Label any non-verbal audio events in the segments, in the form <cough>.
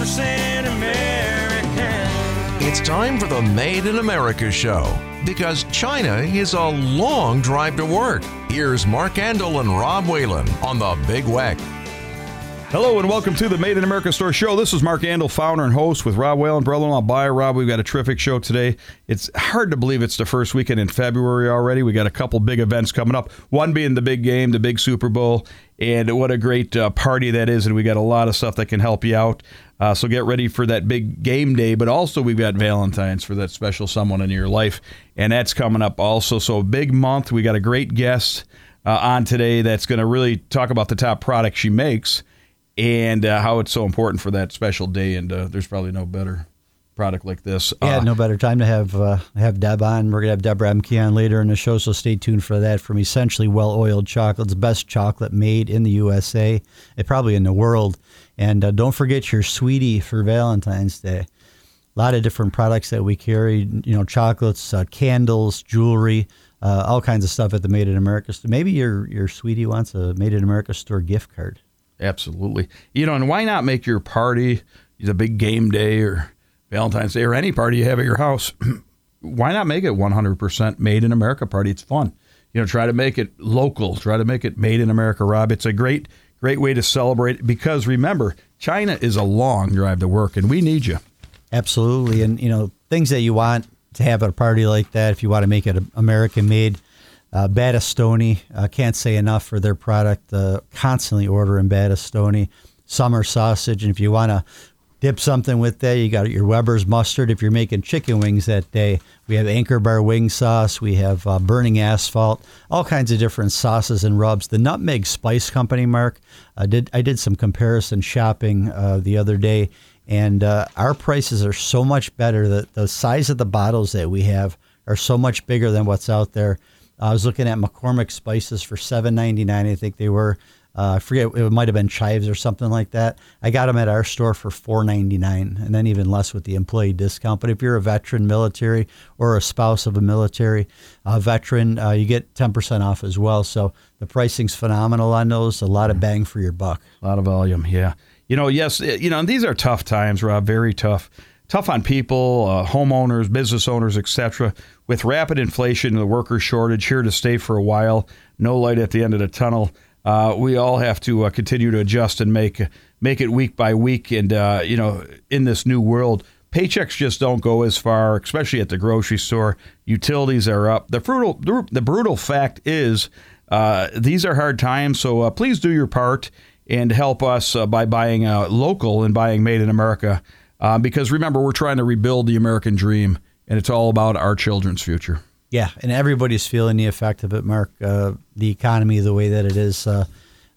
100% American. It's time for the Made in America show because China is a long drive to work. Here's Mark Andol and Rob Whalen on the Big Weck. Hello and welcome to the Made in America Store Show. This is Mark Andol, founder and host with Rob Whalen, brother-in-law buyer Rob. We've got a terrific show today. It's hard to believe it's the first weekend in February already. We got a couple big events coming up. One being the big game, the big Super Bowl, and what a great uh, party that is. And we got a lot of stuff that can help you out. Uh, so get ready for that big game day. But also we've got Valentine's for that special someone in your life, and that's coming up also. So big month. We got a great guest uh, on today that's going to really talk about the top product she makes and uh, how it's so important for that special day. And uh, there's probably no better product like this. Yeah, Uh, no better time to have uh, have Deb on. We're gonna have Deborah Emke on later in the show, so stay tuned for that. From essentially well-oiled chocolates, best chocolate made in the USA, and probably in the world. And uh, don't forget your sweetie for Valentine's Day. A lot of different products that we carry. You know, chocolates, uh, candles, jewelry. Uh, all kinds of stuff at the Made in America store. Maybe your your sweetie wants a Made in America store gift card. Absolutely. You know, and why not make your party the big game day or Valentine's Day or any party you have at your house? <clears throat> why not make it 100% made in America party? It's fun. You know, try to make it local, try to make it made in America, Rob. It's a great, great way to celebrate because remember, China is a long drive to work and we need you. Absolutely, and you know things that you want to have at a party like that. If you want to make it American made, uh, Battistoni uh, can't say enough for their product. Uh, constantly ordering Battistoni, summer sausage, and if you want to dip something with that, you got your Weber's mustard. If you're making chicken wings that day, we have Anchor Bar wing sauce. We have uh, Burning Asphalt, all kinds of different sauces and rubs. The Nutmeg Spice Company, Mark, I did I did some comparison shopping uh, the other day and uh, our prices are so much better. That the size of the bottles that we have are so much bigger than what's out there. I was looking at McCormick spices for seven ninety nine. I think they were. Uh, I forget it might have been chives or something like that. I got them at our store for four ninety nine, and then even less with the employee discount. But if you're a veteran military or a spouse of a military uh, veteran, uh, you get ten percent off as well. So the pricing's phenomenal on those. A lot of bang for your buck. A lot of volume, yeah. You know, yes, eh, you know, and these are tough times, Rob. Very tough, tough on people, uh, homeowners, business owners, etc. With rapid inflation and the worker shortage here to stay for a while, no light at the end of the tunnel. Uh, we all have to uh, continue to adjust and make make it week by week. And uh, you know, in this new world, paychecks just don't go as far, especially at the grocery store. Utilities are up. The brutal the brutal fact is, uh, these are hard times. So uh, please do your part and help us uh, by buying local and buying made in America. Because remember, we're trying to rebuild the American dream, and it's all about our children's future. Yeah, and everybody's feeling the effect of it, Mark. Uh, the economy, the way that it is. Uh,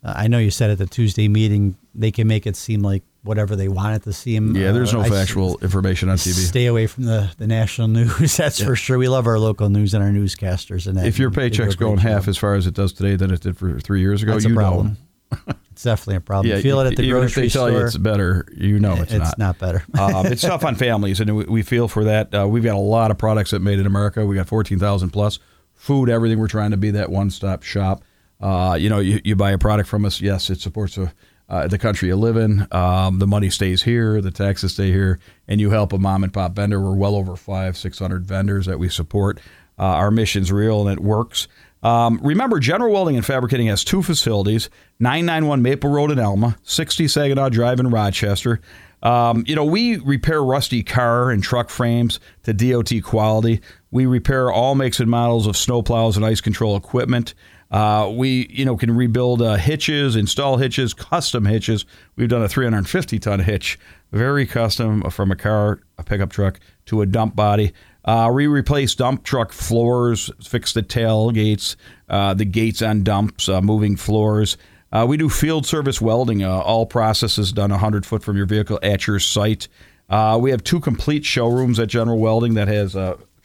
I know you said at the Tuesday meeting they can make it seem like whatever they want it to seem. Yeah, there's no Uh, I- factual information on TV. Stay away from the, the national <laughs> news. That's for sure. We love our local news and our newscasters. And that, If your They do a paycheck's going half job. as far as it does today than it did for three years ago, that's you a problem. know. <laughs> it's definitely a problem. Yeah, you feel it at the grocery if they tell store. you it's better, you know it's, not. it's not, better. <laughs> um, it's tough on families, and we, we feel for that. Uh, we've got a lot of products that made in America. We got fourteen thousand plus food, everything. We're trying to be that one stop shop. Uh, you know, you, you buy a product from us. Yes, it supports uh uh, the country you live in. Um, the money stays here, the taxes stay here, and you help a mom and pop vendor. We're well over five, six hundred vendors that we support. Uh, our mission's real and it works. Um, remember, General Welding and Fabricating has two facilities 991 Maple Road in Elma, 60 Saginaw Drive in Rochester. Um, you know, we repair rusty car and truck frames to DOT quality. We repair all makes and models of snowplows and ice control equipment. Uh, we, you know, can rebuild uh, hitches, install hitches, custom hitches. We've done a 350 ton hitch, very custom from a car, a pickup truck to a dump body. Uh, we replace dump truck floors, fix the tailgates, uh, the gates on dumps, uh, moving floors. Uh, we do field service welding, uh, all processes done 100 foot from your vehicle at your site. Uh, we have two complete showrooms at General Welding that has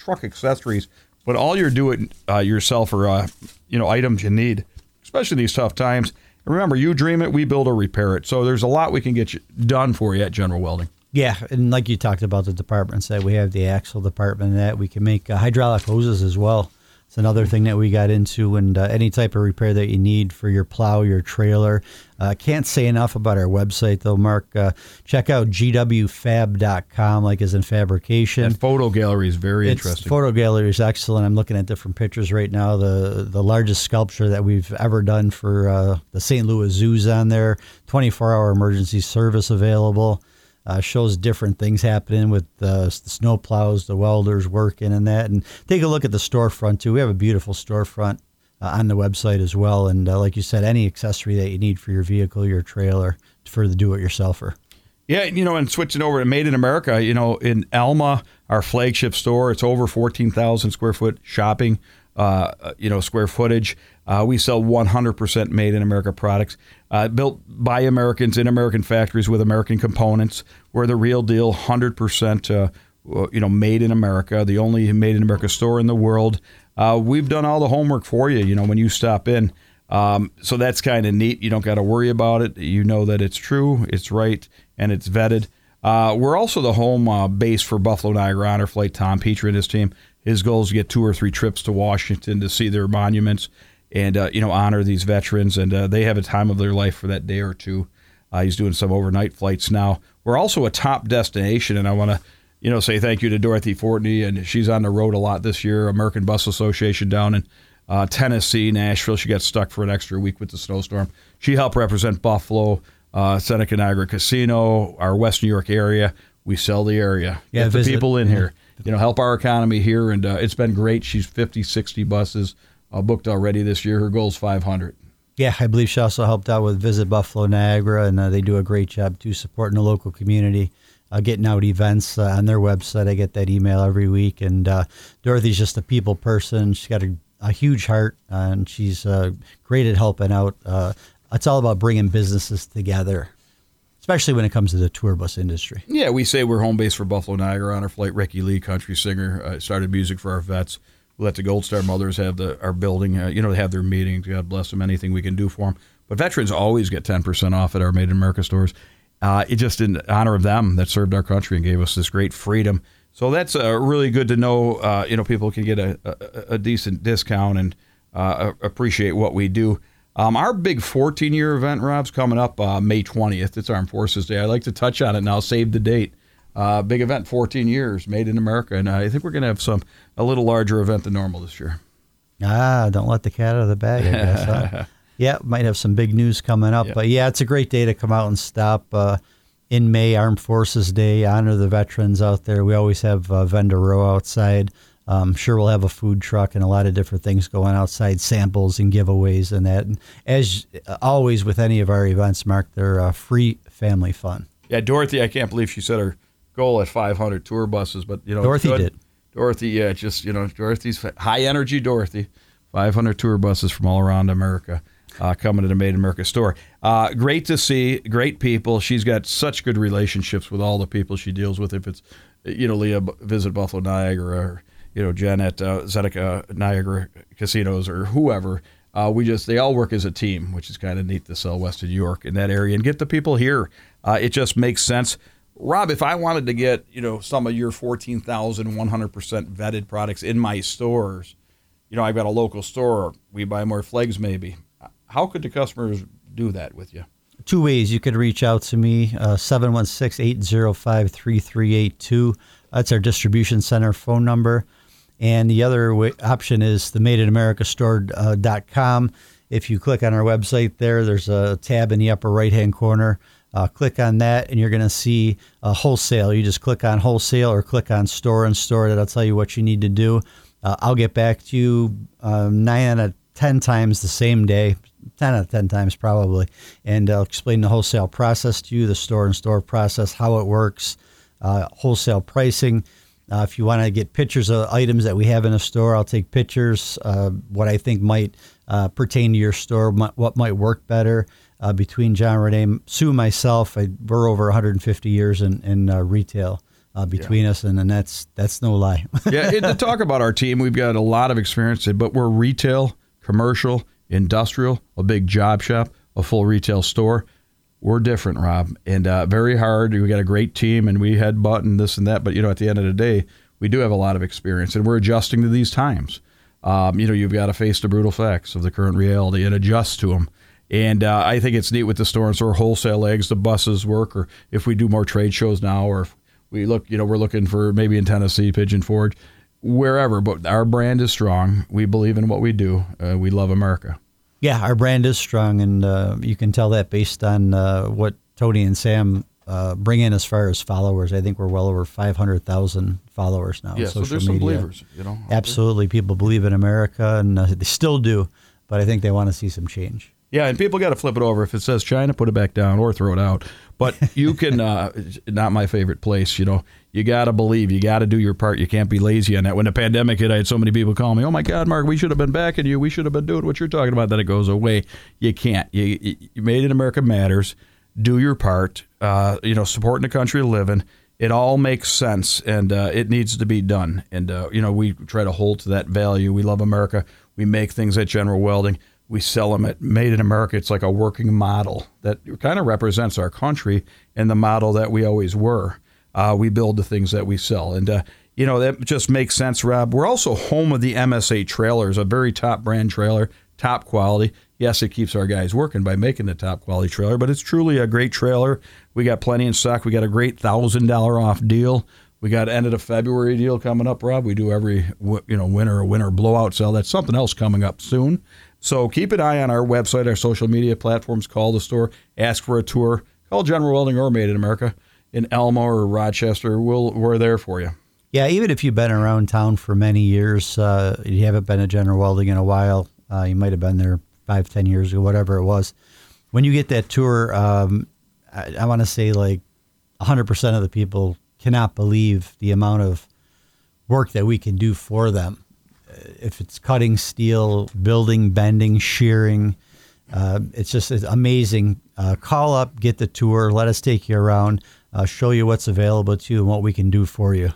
truck accessories, but all you're doing uh, yourself are uh, you know items you need, especially these tough times. And remember, you dream it, we build or repair it. So there's a lot we can get you done for you at General Welding. Yeah, and like you talked about the departments that we have the axle department that we can make uh, hydraulic hoses as well. It's another thing that we got into, and uh, any type of repair that you need for your plow, your trailer. Uh, can't say enough about our website, though, Mark. Uh, check out gwfab.com, like as in fabrication. That photo gallery is very Its interesting. photo gallery is excellent. I'm looking at different pictures right now. The the largest sculpture that we've ever done for uh, the St. Louis Zoo's on there. 24 hour emergency service available. Uh, shows different things happening with uh, the snow plows, the welders working, and that. And take a look at the storefront too. We have a beautiful storefront uh, on the website as well. And uh, like you said, any accessory that you need for your vehicle, your trailer, for the do-it-yourselfer. Yeah, you know, and switching over to Made in America, you know, in Elma, our flagship store, it's over 14,000 square foot shopping, uh, you know, square footage. Uh, we sell 100% made in America products, uh, built by Americans in American factories with American components. We're the real deal, 100%, uh, you know, made in America, the only made in America store in the world. Uh, we've done all the homework for you, you know, when you stop in. Um, so that's kind of neat. You don't got to worry about it. You know that it's true, it's right, and it's vetted. Uh, we're also the home uh, base for Buffalo Niagara Honor Flight. Tom Petrie and his team. His goal is to get two or three trips to Washington to see their monuments and uh, you know honor these veterans. And uh, they have a time of their life for that day or two. Uh, he's doing some overnight flights now. We're also a top destination, and I want to you know say thank you to Dorothy Fortney, and she's on the road a lot this year. American Bus Association down in uh, Tennessee, Nashville. She got stuck for an extra week with the snowstorm. She helped represent Buffalo, uh, Seneca Niagara Casino, our West New York area. We sell the area. Yeah, Get the visit- people in here. You know, help our economy here, and uh, it's been great. She's 50, 60 buses uh, booked already this year. Her goal is 500. Yeah, I believe she also helped out with Visit Buffalo Niagara, and uh, they do a great job too supporting the local community, uh, getting out events uh, on their website. I get that email every week, and uh, Dorothy's just a people person. She's got a, a huge heart, and she's uh, great at helping out. Uh, it's all about bringing businesses together, especially when it comes to the tour bus industry. Yeah, we say we're home base for Buffalo Niagara Honor Flight. Ricky Lee, country singer, uh, started music for our vets. We let the Gold Star Mothers have the our building. Uh, you know, they have their meetings. God bless them. Anything we can do for them. But veterans always get ten percent off at our Made in America stores. Uh, it just in honor of them that served our country and gave us this great freedom. So that's uh, really good to know. Uh, you know, people can get a, a, a decent discount and uh, appreciate what we do. Um, our big 14 year event, Rob's coming up uh, May 20th. It's Armed Forces Day. I like to touch on it now, save the date. Uh, big event, 14 years, made in America. And I think we're going to have some a little larger event than normal this year. Ah, don't let the cat out of the bag, I guess. huh? <laughs> yeah, might have some big news coming up. Yeah. But yeah, it's a great day to come out and stop uh, in May, Armed Forces Day, honor the veterans out there. We always have uh, vendor row outside. Um, sure, we'll have a food truck and a lot of different things going outside, samples and giveaways and that. And as uh, always with any of our events, Mark, they're uh, free family fun. Yeah, Dorothy, I can't believe she set her goal at 500 tour buses, but you know, Dorothy did. Dorothy, yeah, just you know, Dorothy's high energy. Dorothy, 500 tour buses from all around America uh, coming to the Made in America store. Uh, great to see, great people. She's got such good relationships with all the people she deals with. If it's you know Leah visit Buffalo Niagara or you know Jen at uh, Niagara Casinos or whoever. Uh, we just they all work as a team, which is kind of neat to sell west of New York in that area and get the people here. Uh, it just makes sense. Rob, if I wanted to get you know some of your fourteen thousand one hundred percent vetted products in my stores, you know I've got a local store. We buy more flags, maybe. How could the customers do that with you? two ways you could reach out to me uh, 716-805-3382 that's our distribution center phone number and the other option is the madeinamericastore.com if you click on our website there there's a tab in the upper right hand corner. Uh, click on that and you're going to see uh, wholesale. You just click on wholesale or click on store and store that'll tell you what you need to do. Uh, i'll get back to you um, nine out of ten times the same day 10 out of 10 times probably and i'll explain the wholesale process to you the store and store process how it works uh, wholesale pricing uh, if you want to get pictures of items that we have in a store i'll take pictures uh, what i think might uh, pertain to your store what might work better uh, between john renee. Sue and myself I, we're over 150 years in, in uh, retail uh, between us and, and that's that's no lie. <laughs> Yeah, and to talk about our team, we've got a lot of experience, but we're retail, commercial, industrial, a big job shop, a full retail store. We're different, Rob, and uh, very hard. We got a great team, and we headbutt and this and that. But you know, at the end of the day, we do have a lot of experience, and we're adjusting to these times. um, you know, you've got to face the brutal facts of the current reality and adjust to them. And uh, I think it's neat with the stores or wholesale eggs, the buses work, or if we do more trade shows now, or if we look, you know, we're looking for maybe in Tennessee, Pigeon Forge, wherever. But our brand is strong. We believe in what we do. Uh, we love America. Yeah, our brand is strong, and uh, you can tell that based on uh, what Tony and Sam uh, bring in as far as followers. I think we're well over 500,000 followers now. on Yeah, so social there's some media. believers, you know. out there. Absolutely, people believe in America, and uh, they still do. But I think they want to see some change. Yeah, and people got to flip it over. If it says China, put it back down or throw it out. But you can, uh, not my favorite place, you know. You got to believe. You got to do your part. You can't be lazy on that. When the pandemic hit, I had so many people call me, oh my God, Mark, we should have been backing you. We should have been doing what you're talking about. Then it goes away. You can't. You, you, made in America matters. Do your part. Uh, you know, supporting the country of living. It all makes sense, and uh, it needs to be done. And uh, you know, we try to hold to that value. We love America. We make things at General Welding. We sell them at Made in America. It's like a working model that kind of represents our country and the model that we always were. Uh, we build the things that we sell, and uh, you know that just makes sense, Rob. We're also home of the MSA trailers, a very top brand trailer, top quality. Yes, it keeps our guys working by making the top quality trailer, but it's truly a great trailer. We got plenty in stock. We got a great thousand dollar off deal. We got end of the February deal coming up, Rob. We do every you know winter a winter blowout sale. That's something else coming up soon. So keep an eye on our website, our social media platforms. Call the store, ask for a tour. Call General Welding or Made in America in Elma or Rochester. We'll we're there for you. Yeah, even if you've been around town for many years, uh, you haven't been at General Welding in a while. Uh, you might have been there five, ten years ago, whatever it was. When you get that tour, um, I, I want to say like 100% of the people cannot believe the amount of work that we can do for them. If it's cutting steel, building, bending, shearing, uh, it's just it's amazing. Uh, call up, get the tour, let us take you around, uh, show you what's available to you and what we can do for you.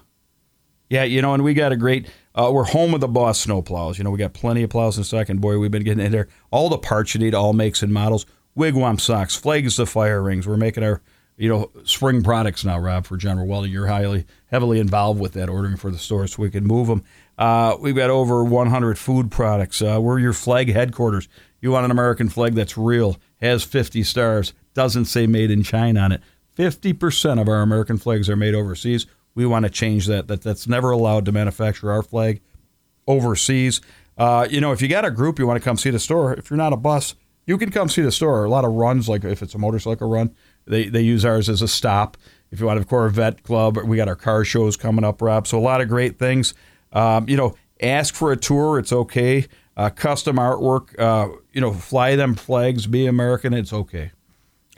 Yeah, you know, and we got a great. Uh, we're home of the Boss snow plows. You know, we got plenty of plows in stock, and boy, we've been getting in there. All the parts you need, all makes and models. Wigwam socks, flags to fire rings. We're making our, you know, spring products now, Rob, for General Welding. You're highly, heavily involved with that, ordering for the stores so we can move them. Uh, we've got over 100 food products. Uh, we're your flag headquarters. You want an American flag that's real, has 50 stars, doesn't say made in China on it. 50% of our American flags are made overseas. We want to change that. That that's never allowed to manufacture our flag overseas. Uh, you know, if you got a group you want to come see the store, if you're not a bus, you can come see the store. A lot of runs, like if it's a motorcycle run, they they use ours as a stop. If you want a Corvette club, we got our car shows coming up, Rob. So a lot of great things. Um, you know, ask for a tour. It's okay. Uh, custom artwork. Uh, you know, fly them flags. Be American. It's okay.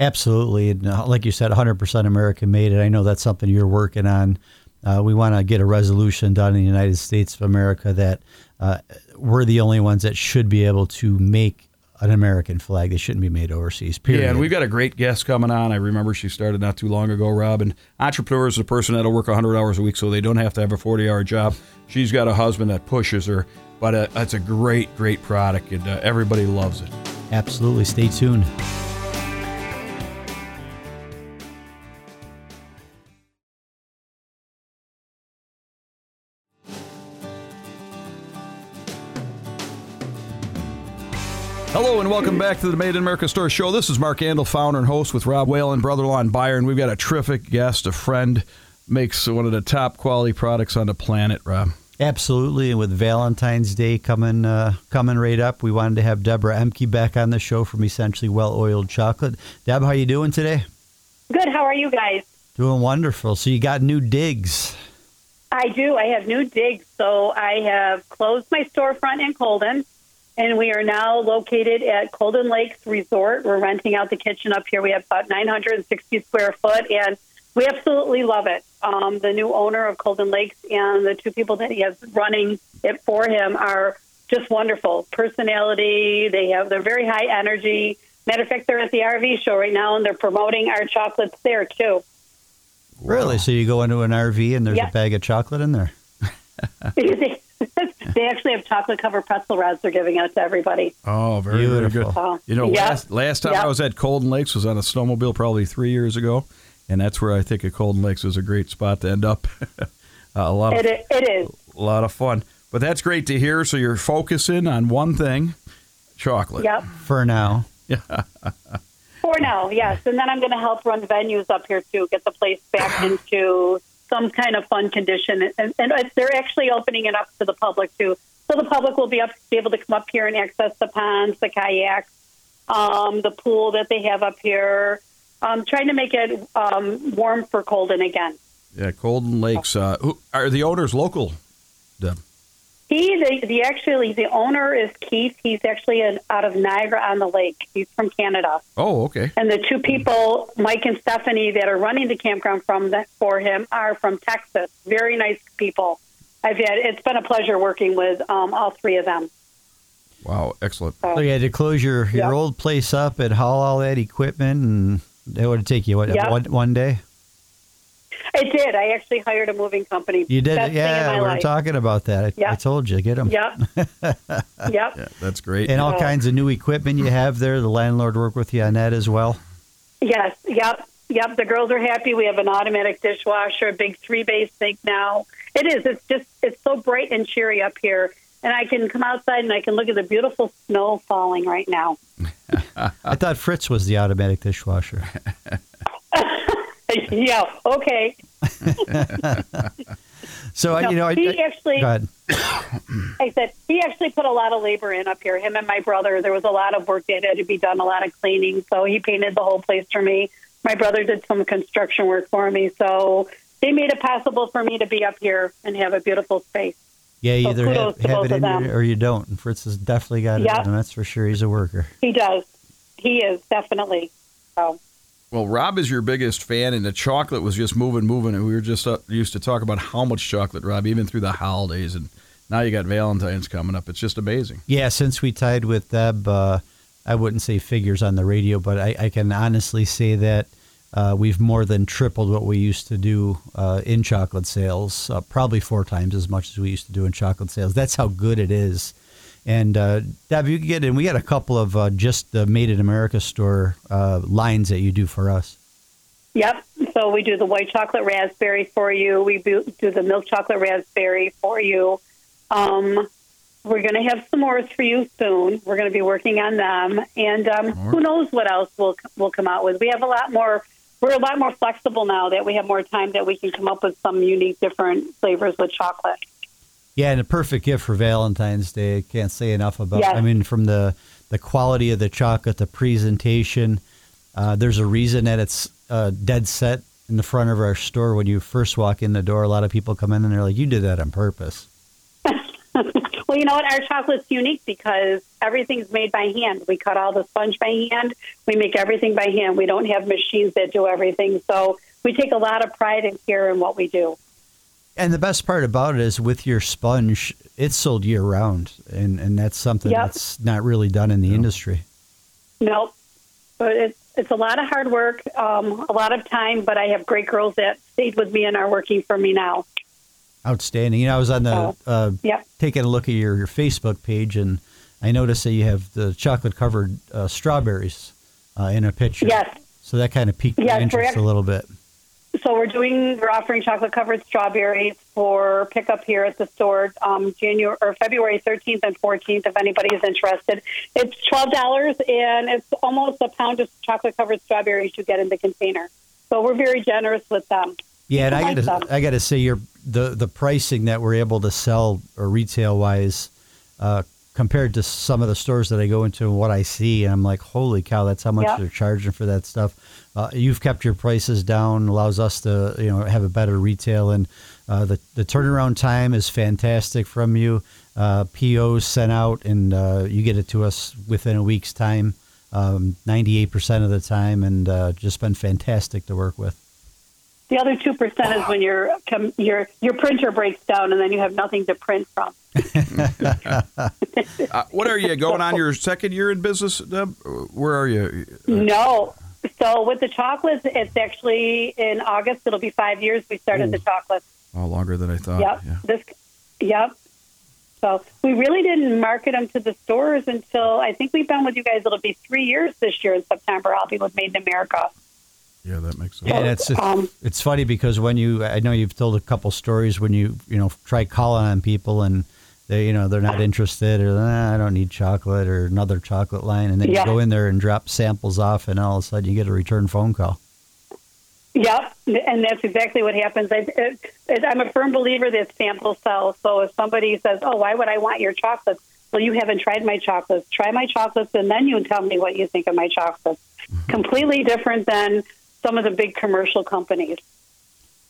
Absolutely. And uh, like you said, 100% American made. And I know that's something you're working on. Uh, we want to get a resolution done in the United States of America that uh, we're the only ones that should be able to make an American flag. They shouldn't be made overseas, period. Yeah, and we've got a great guest coming on. I remember she started not too long ago, Rob. And entrepreneur is a person that'll work 100 hours a week so they don't have to have a 40 hour job. She's got a husband that pushes her, but uh, it's a great, great product, and uh, everybody loves it. Absolutely. Stay tuned. Hello and welcome back to the Made in America Store Show. This is Mark Andol, founder and host with Rob Whalen, brother-in-law and buyer, and we've got a terrific guest, a friend, makes one of the top quality products on the planet, Rob. Absolutely. And with Valentine's Day coming uh, coming right up, we wanted to have Deborah Emke back on the show from Essentially Well Oiled Chocolate. Deb, how are you doing today? Good. How are you guys? Doing wonderful. So you got new digs. I do. I have new digs. So I have closed my storefront in Colden, and we are now located at Colden Lakes Resort. We're renting out the kitchen up here. We have about 960 square foot, and we absolutely love it. Um, the new owner of Colden Lakes and the two people that he has running it for him are just wonderful. Personality. They have. They're very high energy. Matter of fact, they're at the RV show right now, and they're promoting our chocolates there too. Really? So you go into an RV and there's Yeah. a bag of chocolate in there? they <laughs> <laughs> <laughs> they actually have chocolate covered pretzel rods they're giving out to everybody. Oh, very, very Beautiful. good. Oh, You know, yeah. last, last time Yeah. I was at Colden Lakes was on a snowmobile probably three years ago, and that's where I think of Colden Lakes is a great spot to end up. <laughs> uh, a lot of It, it is. a lot of fun. But that's great to hear. So you're focusing on one thing, chocolate. Yep. For now. Yeah. <laughs> For now, yes. And then I'm going to help run venues up here too, get the place back <laughs> into some kind of fun condition. And, and they're actually opening it up to the public too. So the public will be, up, be able to come up here and access the ponds, the kayaks, um, the pool that they have up here. Um, trying to make it um, warm for Colden again. Yeah, Colden Lakes. Uh, who, are the owners local, Deb? He, the, the actually, the owner is Keith. He's actually an, out of Niagara on the Lake. He's from Canada. Oh, okay. And the two people, Mike and Stephanie, that are running the campground from that for him are from Texas. Very nice people. I've had it's been a pleasure working with um, all three of them. Wow, excellent. So you had to close your, your Yep. old place up and haul all that equipment, and that would take you what Yep. one, one day. I did. I actually hired a moving company. You did, Best yeah. We my were life. talking about that. I, I told you, get them. Yep. <laughs> yep. Yeah, that's great. And all Oh. kinds of new equipment you have there. The landlord work with you on that as well. Yes. Yep. Yep. The girls are happy. We have an automatic dishwasher, a big three bay sink now. It is. It's just. It's so bright and cheery up here, and I can come outside and I can look at the beautiful snow falling right now. <laughs> I thought Fritz was the automatic dishwasher. <laughs> <laughs> yeah. Okay. <laughs> So I, No, you know, I, he I, actually. <coughs> I said he actually put a lot of labor in up here. Him and my brother. There was a lot of work that had to be done, a lot of cleaning. So he painted the whole place for me. My brother did some construction work for me. So they made it possible for me to be up here and have a beautiful space. Yeah, you So either have, have it in you or you don't. And Fritz has definitely got it in, and that's for sure. He's a worker. He does. He is definitely. So Well, Rob is your biggest fan, and the chocolate was just moving, moving, and we were just uh, used to talk about how much chocolate, Rob, even through the holidays, and now you got Valentine's coming up. It's just amazing. Yeah, since we tied with Deb, uh, I wouldn't say figures on the radio, but I, I can honestly say that uh, we've more than tripled what we used to do uh, in chocolate sales, uh, probably four times as much as we used to do in chocolate sales. That's how good it is. And uh, Deb, you can get in. We got a couple of uh, just the Made in America store uh, lines that you do for us. Yep. So we do the white chocolate raspberry for you. We do do the milk chocolate raspberry for you. Um, we're going to have s'mores for you soon. We're going to be working on them, and um, who knows what else we'll we'll come out with. We have a lot more. We're a lot more flexible now that we have more time that we can come up with some unique, different flavors with chocolate. Yeah, and a perfect gift for Valentine's Day. I can't say enough about. Yes. I mean, from the the quality of the chocolate, the presentation. Uh, there's a reason that it's uh, dead set in the front of our store. When you first walk in the door, a lot of people come in and they're like, "You did that on purpose." <laughs> Well, you know what? Our chocolate's unique because everything's made by hand. We cut all the sponge by hand. We make everything by hand. We don't have machines that do everything. So we take a lot of pride and care in what we do. And the best part about it is with your sponge, it's sold year round, and and that's something Yep. that's not really done in the industry. Nope. But it's it's a lot of hard work, um, a lot of time. But I have great girls that stayed with me and are working for me now. Outstanding. You know, I was on the Oh. uh, Yep. taking a look at your, your Facebook page, and I noticed that you have the chocolate covered uh, strawberries uh, in a picture. Yes. So that kind of piqued my interest correct. a little bit. So we're doing we're offering chocolate covered strawberries for pickup here at the store um, January or February 13th and 14th. If anybody is interested, it's twelve dollars and it's almost a pound of chocolate covered strawberries you get in the container. So we're very generous with them. Yeah, and I like gotta I got to say your the the pricing that we're able to sell or retail wise uh, compared to some of the stores that I go into and what I see, and I'm like, holy cow, that's how much Yeah. they're charging for that stuff. Uh, you've kept your prices down, allows us to you know have a better retail, and uh, the the turnaround time is fantastic from you. Uh, POs sent out, and uh, you get it to us within a week's time, ninety eight percent of the time, and uh, just been fantastic to work with. The other two percent is when your your your printer breaks down and then you have nothing to print from. Uh, what are you going on your second year in business, Deb? Where are you? No. So with the chocolates, it's actually in August. It'll be five years. We started the chocolates. Oh, longer than I thought. Yep. Yeah. This. Yep. So we really didn't market them to the stores until I think we've been with you guys. It'll be three years this year in September. I'll be with Made in America. Yeah, that makes sense. Yeah, and it's Um, it's funny because when you I know you've told a couple stories when you you know try calling on people and they you know they're not interested or "Ah, I don't need chocolate or another chocolate line, and then Yeah. you go in there and drop samples off, and all of a sudden you get a return phone call. Yep, and that's exactly what happens. I, I'm a firm believer that samples sell. So if somebody says, "Oh, why would I want your chocolates?" Well, you haven't tried my chocolates. Try my chocolates, and then you tell me what you think of my chocolates. Completely different than some of the big commercial companies.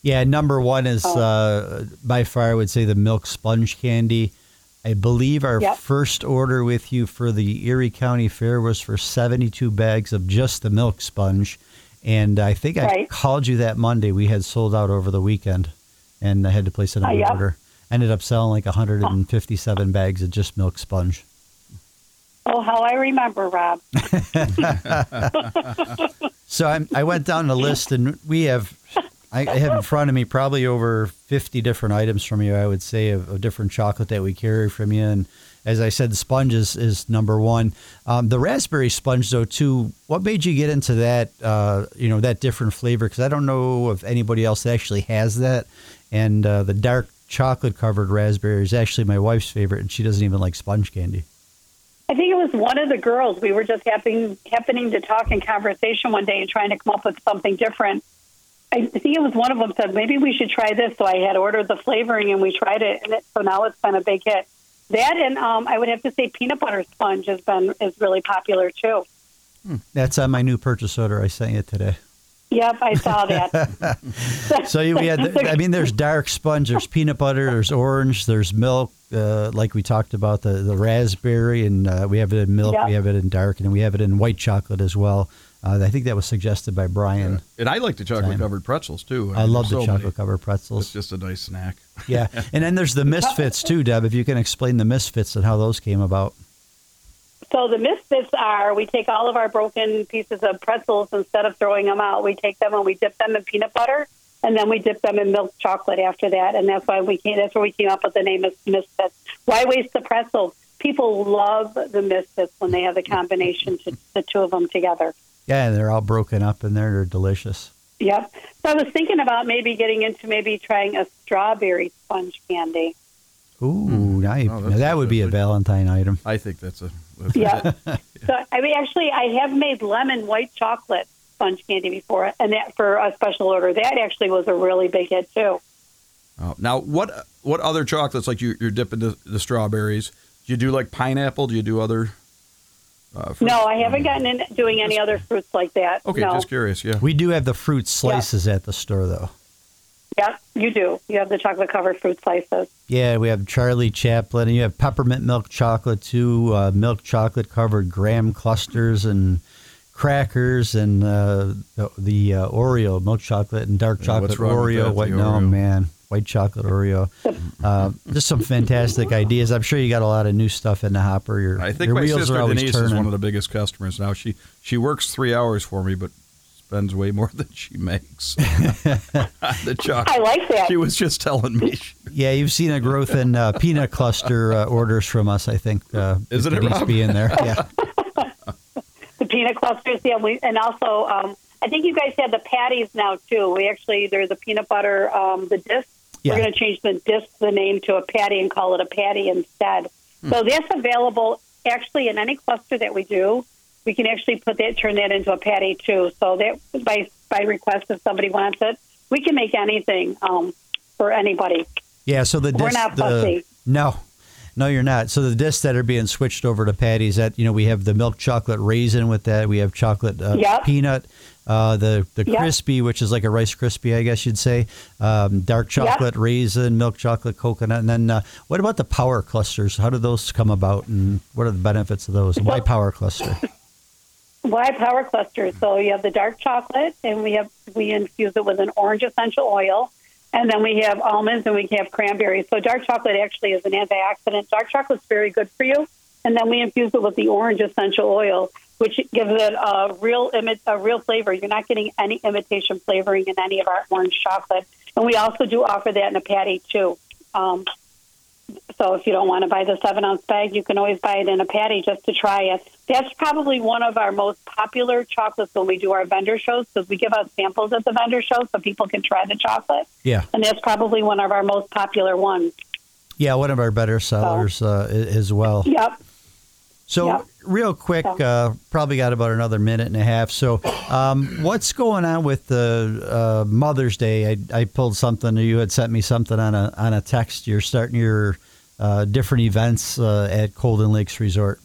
Yeah, number one is Oh. uh, by far I would say the milk sponge candy. I believe our Yep. first order with you for the Erie County Fair was for 72 bags of just the milk sponge. And I think I called you that Monday. We had sold out over the weekend and I had to place another Uh, yep. order. Ended up selling like 157 bags of just milk sponge. Oh, how I remember, Rob. <laughs> <laughs> So I'm, I went down the list, and we have, I have in front of me probably over 50 different items from you, I would say, of, of different chocolate that we carry from you. And as I said, the sponge is, is number one. Um, the raspberry sponge, though, too, what made you get into that, uh, you know, that different flavor? Because I don't know if anybody else that actually has that. And uh, the dark chocolate covered raspberry is actually my wife's favorite, and she doesn't even like sponge candy. I think it was one of the girls. We were just happening happening to talk in conversation one day and trying to come up with something different. I think it was one of them said maybe we should try this. So I had ordered the flavoring and we tried it, and it, so now it's been a big hit. That and um, I would have to say peanut butter sponge has been is really popular too. That's on my new purchase order. I sent you today. Yep, I saw that. <laughs> <laughs> So you- we had, the, I mean, there's <laughs> dark sponge, there's peanut butter, there's orange, there's milk, uh, like we talked about the the raspberry, and uh, we have it in milk, Yeah. we have it in dark, and we have it in white chocolate as well. Uh, I think that was suggested by Brian. And I like the chocolate covered pretzels too. I mean, love the there's so many. chocolate covered pretzels. It's just a nice snack. <laughs> Yeah, and then there's the misfits too, Deb. If you can explain the misfits and how those came about. So the misfits are we take all of our broken pieces of pretzels instead of throwing them out, we take them and we dip them in peanut butter and then we dip them in milk chocolate after that. And that's why we came that's where we came up with the name of misfits. Why waste the pretzels? People love the misfits when they have the combination to the two of them together. Yeah, and they're all broken up in there. They're delicious. Yep. So I was thinking about maybe getting into maybe trying a strawberry sponge candy. Ooh, hmm. now, you- Oh, now that would be a. Valentine item. I think that's a. That's Yeah. <laughs> so I mean, actually, I have made lemon white chocolate sponge candy before, and that for a special order. That actually was a really big hit too. Oh, now, what what other chocolates like you, you're dipping the, the strawberries? Do you do like pineapple? Do you do other? Uh, fruit? No, I haven't gotten in doing any other fruits like that. Okay, no. just curious. Yeah. We do have the fruit slices at the store, though. Yeah, you do. You have the chocolate covered fruit slices. Yeah, we have Charlie Chaplin, and you have peppermint milk chocolate too, uh, milk chocolate covered graham clusters and crackers, and uh, the, the uh, Oreo milk chocolate and dark Yeah, chocolate what's wrong with Oreo. that, What? the No, Oreo? man, white chocolate Oreo. <laughs> Uh, just some fantastic ideas. I'm sure you got a lot of new stuff in the hopper. Your, I think your my wheels sister are always Denise turning. is one of the biggest customers now. She she works three hours for me, but spends way more <laughs> than she makes. <laughs> the chocolate. I like that. She was just telling me. yeah, you've seen a growth in uh, peanut cluster uh, orders from us. I think. Uh, Isn't it, Denise Rob? being there? Yeah. The peanut clusters, yeah, we, and also um, I think you guys have the patties now too. We actually there's a peanut butter um, the disc. Yeah. We're going to change the disc the name to a patty and call it a patty instead. Hmm. So that's available actually in any cluster that we do. We can actually put that turn that into a patty too. So that by by request if somebody wants it, we can make anything um, for anybody. Yeah, so the disc, We're not the, no, no, you're not. So the discs that are being switched over to patties, that you know, we have the milk chocolate raisin with that. We have chocolate uh, Yep. peanut, uh, the the Yep. crispy, which is like a rice crispy, I guess you'd say. Um, dark chocolate raisin, milk chocolate coconut, and then uh, what about the power clusters? How do those come about, and what are the benefits of those? Why power cluster? <laughs> Why power clusters? So you have the dark chocolate, and we have we infuse it with an orange essential oil, and then we have almonds, and we have cranberries. So dark chocolate actually is an antioxidant. Dark chocolate's very good for you, and then we infuse it with the orange essential oil, which gives it a real imi- a real flavor. You're not getting any imitation flavoring in any of our orange chocolate, and we also do offer that in a patty too. Um, so if you don't want to buy the seven ounce bag, you can always buy it in a patty just to try it. That's probably one of our most popular chocolates when we do our vendor shows because we give out samples at the vendor shows so people can try the chocolate. Yeah. And that's probably one of our most popular ones. Yeah, one of our better sellers uh, as well. Yep. So, Yeah. real quick, So- uh, probably got about another minute and a half. So, um, what's going on with the uh, Mother's Day? I, I pulled something. You had sent me something on a on a text. You're starting your uh, different events uh, at Colden Lakes Resort.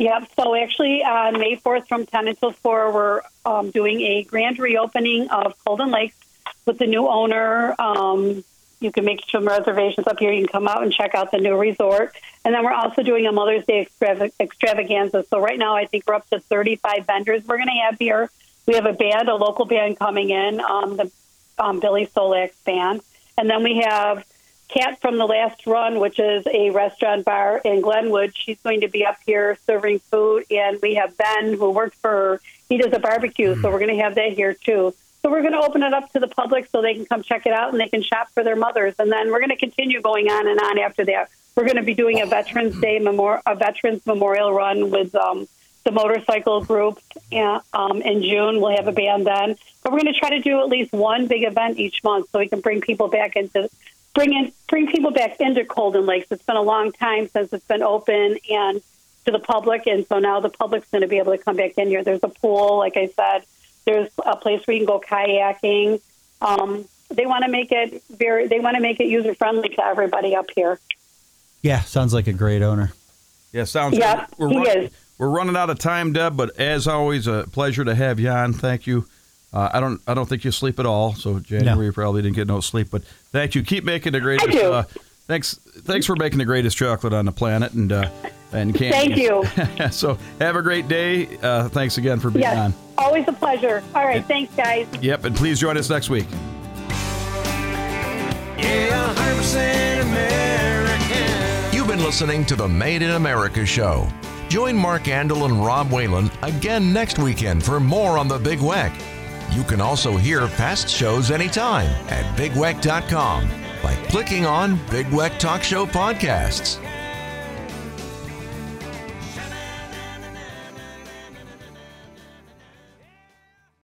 Yep. So actually, on May 4th from 10 until 4, we're um, doing a grand reopening of Colden Lakes with the new owner. Um, you can make some reservations up here. You can come out and check out the new resort. And then we're also doing a Mother's Day extrava- extravaganza. So right now, I think we're up to 35 vendors we're going to have here. We have a band, a local band coming in, um, the um, Billy Solak's band. And then we have Kat from the Last Run, which is a restaurant bar in Glenwood. She's going to be up here serving food, and we have Ben who works for. He does a barbecue, so we're going to have that here too. So we're going to open it up to the public so they can come check it out and they can shop for their mothers, and then we're going to continue going on and on after that. We're going to be doing a Veterans Day memorial, a Veterans Memorial Run with um, the motorcycle group and, um, in June. We'll have a band then, but we're going to try to do at least one big event each month so we can bring people back into bring in bring people back into Colden Lakes. It's been a long time since it's been open and to the public, and so now the public's going to be able to come back in here. There's a pool, like I said. There's a place where you can go kayaking. Um, they want to make it very. They want to make it user friendly to everybody up here. Yeah, sounds like a great owner. Yeah, sounds Yeah, good. We're, he run- is. we're running out of time, Deb, but as always, a pleasure to have you on. Thank you. Uh, I don't I don't think you sleep at all, so January you probably didn't get no sleep, but thank you. Keep making the greatest. do. Uh, thanks thanks for making the greatest chocolate on the planet and uh, and candy. Thank you. <laughs> so have a great day. Uh, thanks again for being Yes, on. always a pleasure. All right, thanks, guys. Yep, and please join us next week. Yeah, 100% American. You've been listening to the Made in America show. Join Mark Andol and Rob Whalen again next weekend for more on the Big Weck. You can also hear past shows anytime at bigweck.com by clicking on Big Weck Talk Show Podcasts.